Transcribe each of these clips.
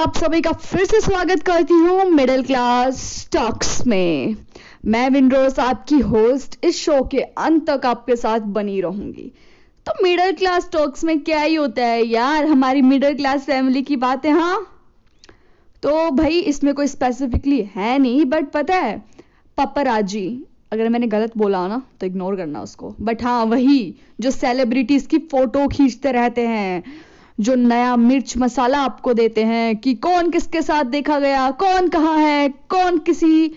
आप सभी का फिर से स्वागत करती हूँ मिडिल क्लास टॉक्स में। मैं विंडोज़ आपकी होस्ट इस शो के अंत तक आपके साथ बनी रहूँगी। तो मिडिल क्लास टॉक्स में क्या ही होता है यार, हमारी मिडिल क्लास फैमिली की बातें हाँ? तो भाई, इसमें कोई स्पेसिफिकली है नहीं बट पता है पपराजी अगर मैंने गलत बोला ना तो इग्नोर करना उसको। बट हाँ वही, जो सेलिब्रिटीज की फ़ोटो खींचते रहते हैं। जो नया मिर्च मसाला आपको देते हैं कि कौन किसके साथ देखा गया, कौन कहाँ है, कौन किसी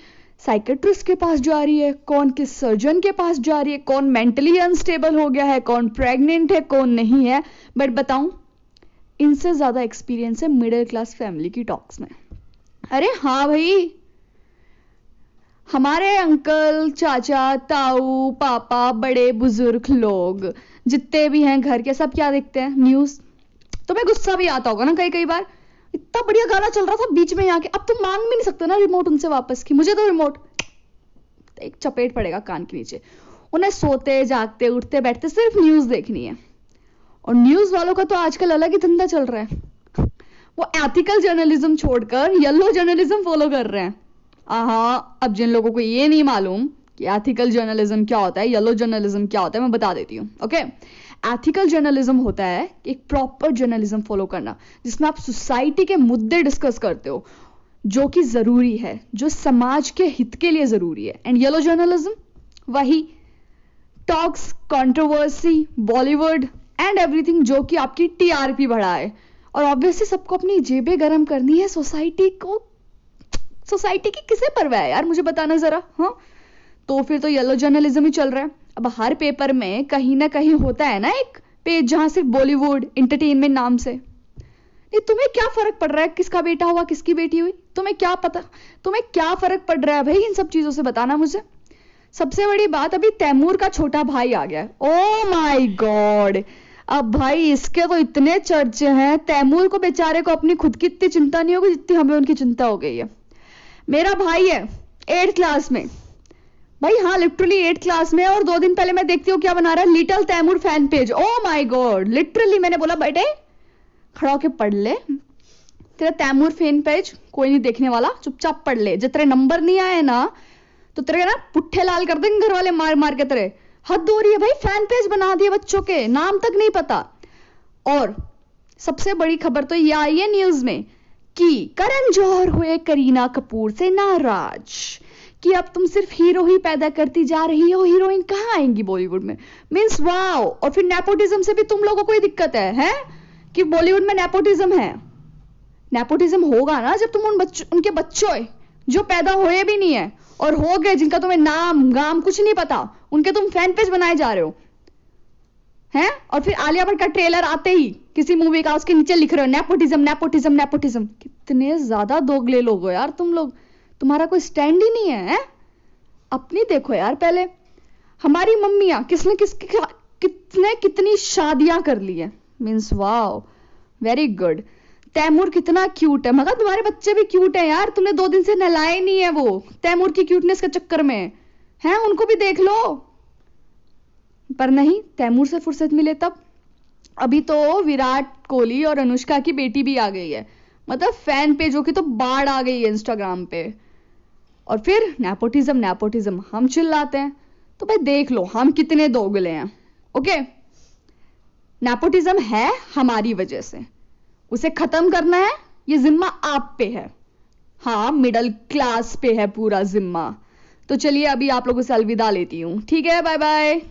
साइकेट्रिस्ट के पास जा रही है, कौन किस सर्जन के पास जा रही है, कौन मेंटली अनस्टेबल हो गया है, कौन प्रेग्नेंट है, कौन नहीं है। बट बताऊँ, इनसे ज़्यादा एक्सपीरियंस है मिडिल क्लास फैमिली की टॉक्स में। अरे हाँ भाई, हमारे अंकल चाचा, ताऊ, पापा, बड़े, बुज़ुर्ग लोग, जितने भी हैं घर के, सब क्या देखते हैं? न्यूज़ तुम्हें गुस्सा भी आता होगा ना कई कई बार। इतना बढ़िया गाना चल रहा था बीच में आके अब तुम मांग भी नहीं सकते ना रिमोट उनसे वापस की। मुझे तो रिमोट एक चपेट पड़ेगा कान के नीचे। उन्हें सोते, जागते, उठते, बैठते सिर्फ़ न्यूज़ देखनी है। और न्यूज़ वालों का तो आजकल अलग ही धंधा चल रहा है। वो एथिकल जर्नलिज्म छोड़कर येलो जर्नलिज्म फॉलो कर रहे हैं। हाँ अब जिन लोगों को ये नहीं मालूम कि एथिकल जर्नलिज्म क्या होता है? येलो जर्नलिज्म क्या होता है? मैं बता देती हूँ ओके एथिकल जर्नलिज्म होता है एक प्रॉपर जर्नलिज्म फॉलो करना, जिसमें आप सोसाइटी के मुद्दे डिस्कस करते हो, जो कि ज़रूरी है, जो समाज के हित के लिए ज़रूरी है। एंड येलो जर्नलिज्म वही talks controversy Bollywood and everything जो कि आपकी टीआरपी बढ़ाए। और ऑब्वियसली सबको अपनी जेबें गर्म करनी है सोसाइटी को सोसाइटी की किसे परवाह है यार? मुझे बताना जरा हाँ? तो फिर तो येलो जर्नलिज्म ही चल रहा है। अब हर पेपर में कहीं ना कहीं होता है ना एक पेज जहाँ सिर्फ़ बॉलीवुड इंटरटेनमेंट नाम से। नहीं तुम्हें क्या फ़र्क पड़ रहा है? किसका बेटा हुआ, किसकी बेटी हुई? तुम्हें क्या पता? तुम्हें क्या फ़र्क पड़ रहा है भाई इन सब चीज़ों से बताना मुझे? सबसे बड़ी बात, अभी तैमूर का छोटा भाई आ गया। ओ माई गॉड अब भाई इसके तो इतने चर्चे हैं। तैमूर को बेचारे को अपनी खुद की इतनी चिंता नहीं होगी जितनी हमें उनकी चिंता हो गई है। मेरा भाई है एट्थ क्लास में। भाई हाँ लिटरली एट क्लास में और दो दिन पहले मैं देखती हूँ क्या बना रहा है little Taimur fan page oh my god literally मैंने बोला, बेटे, खड़ा होके पढ़ ले। तेरा तैमूर फ़ैन पेज कोई नहीं देखने वाला, चुपचाप पढ़ ले। जब तेरे नंबर नहीं आए ना तो तेरे ना पुट्ठे लाल कर देंगे घर वाले मार मार के तेरे। हद हो रही है भाई फ़ैन पेज बना दिए बच्चों के, नाम तक नहीं पता। और सबसे बड़ी खबर तो ये आई है न्यूज़ में कि करण जौहर हुए करीना कपूर से नाराज़। कि अब तुम सिर्फ़ हीरो ही पैदा करती जा रही हो, हीरोइन कहाँ आएँगी बॉलीवुड में? मीन्स वाओ और फिर नेपोटिज्म से भी तुम लोगों को ही दिक्कत है, हैं? कि बॉलीवुड में नेपोटिज्म है। नेपोटिज्म होगा ना जब तुम उन बच्चों, उनके बच्चों जो पैदा हुए भी नहीं है, और हो गए जिनका तुम्हें नाम, गाम कुछ नहीं पता, उनके तुम फ़ैन पेज बनाए जा रहे हो। हैं? और फिर आलिया भट्ट का ट्रेलर आते ही किसी मूवी का उसके नीचे लिख रहे हो नेपोटिज्म नेपोटिज्म नेपोटिज्म कितने ज़्यादा दोगले लोग हो यार तुम लोग। तुम्हारा कोई स्टैंड ही नहीं है, है? अपनी देखो यार पहले। हमारी मम्मियाँ किसने किस कितने कितनी शादियाँ कर ली है? Means wow very good Taimur कितना क्यूट है। मगर तुम्हारे बच्चे भी क्यूट है यार तुमने दो दिन से नहलाए नहीं है वो तैमूर की क्यूटनेस के चक्कर में। है उनको भी देख लो। पर नहीं तैमूर से फुर्सत मिले तब। अभी तो विराट कोहली और अनुष्का की बेटी भी आ गई है। मतलब फ़ैन पेजों की तो बाढ़ आ गई है इंस्टाग्राम पे। और फिर नेपोटिज्म नेपोटिज्म हम चिल्लाते हैं। तो भाई देख लो, हम कितने दोगले हैं ओके नेपोटिज्म है हमारी वजह से। उसे खत्म करना है, ये जिम्मा आप पे है। हाँ मिडल क्लास पे है पूरा जिम्मा। तो चलिए, अभी आप लोगों से अलविदा लेती हूँ। ठीक है बाय बाय